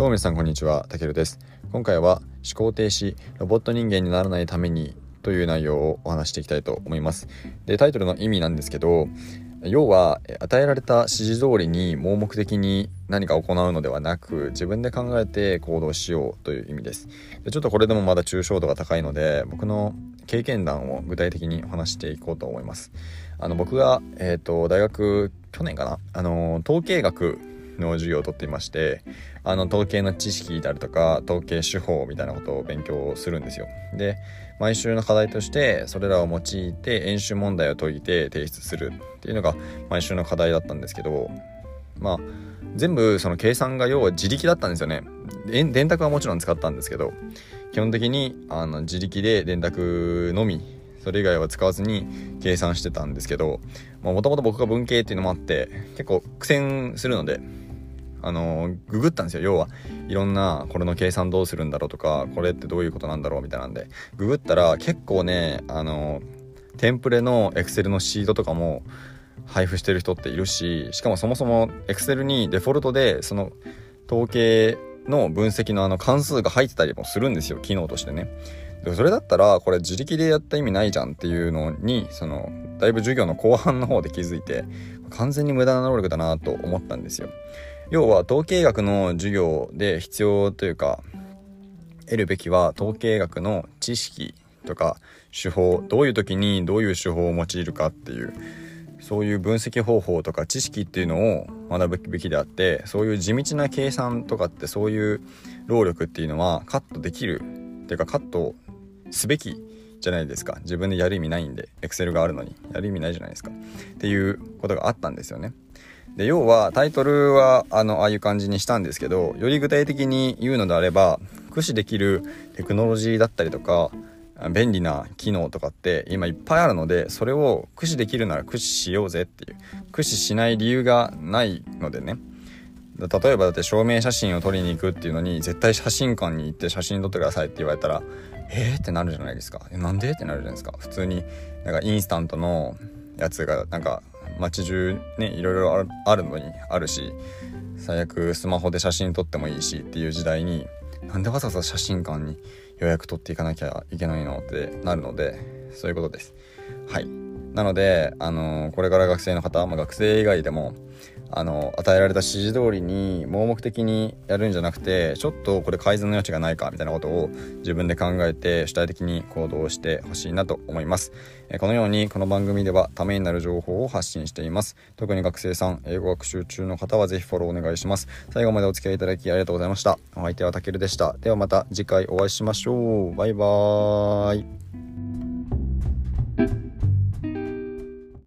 どうも皆さんこんにちは、たけるです。今回は思考停止、ロボット人間にならないためにという内容をお話していきたいと思います。で、タイトルの意味なんですけど、要は与えられた指示通りに盲目的に何か行うのではなく自分で考えて行動しようという意味ですでちょっとこれでもまだ抽象度が高いので僕の経験談を具体的に話していこうと思いますあの僕が、えーと、大学去年かな？あの統計学の授業をとっていましてあの統計の知識であるとか統計手法みたいなことを勉強するんですよ。で毎週の課題としてそれらを用いて演習問題を解いて提出するっていうのが毎週の課題だったんですけどまあ全部その計算が要は自力だったんですよね。電卓はもちろん使ったんですけど基本的にあの自力で電卓のみそれ以外は使わずに計算してたんですけどもともと僕が文系っていうのもあって結構苦戦するのであのググったんですよ。要はいろんなこれの計算どうするんだろうとかこれってどういうことなんだろうみたいなんで。ググったら結構ねあのテンプレのエクセルのシートとかも配布してる人っているししかもそもそもエクセルにデフォルトでその統計の分析のあの関数が入ってたりもするんですよ。機能としてね。でそれだったらこれ自力でやった意味ないじゃんっていうのにそのだいぶ授業の後半の方で気づいて完全に無駄な能力だなと思ったんですよ。要は統計学の授業で必要というか得るべきは統計学の知識とか手法どういう時にどういう手法を用いるかっていうそういう分析方法とか知識っていうのを学ぶべきであってそういう地道な計算とかってそういう労力っていうのはカットできるていうかカットすべきじゃないですか。自分でやる意味ないんで Excel があるのに。やる意味ないじゃないですか。っていうことがあったんですよね。で要はタイトルはあのああいう感じにしたんですけどより具体的に言うのであれば駆使できるテクノロジーだったりとか便利な機能とかって今いっぱいあるのでそれを駆使できるなら駆使しようぜっていう。駆使しない理由がないのでね。例えばだって証明写真を撮りに行くっていうのに絶対写真館に行って写真撮ってくださいって言われたらえー？ってなるじゃないですか。なんで？ってなるじゃないですか。普通になんかインスタントのやつがなんか街中ねいろいろあるのにあるし最悪スマホで写真撮ってもいいしっていう時代になんでわざわざ写真館に予約取っていかなきゃいけないのってなるのでそういうことです。はい。なのであのこれから学生の方、まあ、学生以外でもあの与えられた指示通りに盲目的にやるんじゃなくてちょっとこれ改善の余地がないかみたいなことを自分で考えて主体的に行動してほしいなと思います。このようにこの番組ではためになる情報を発信しています。特に学生さん英語学習中の方はぜひフォローお願いします。最後までお付き合いいただきありがとうございました。お相手はたけるでした。ではまた次回お会いしましょう。バイバーイ。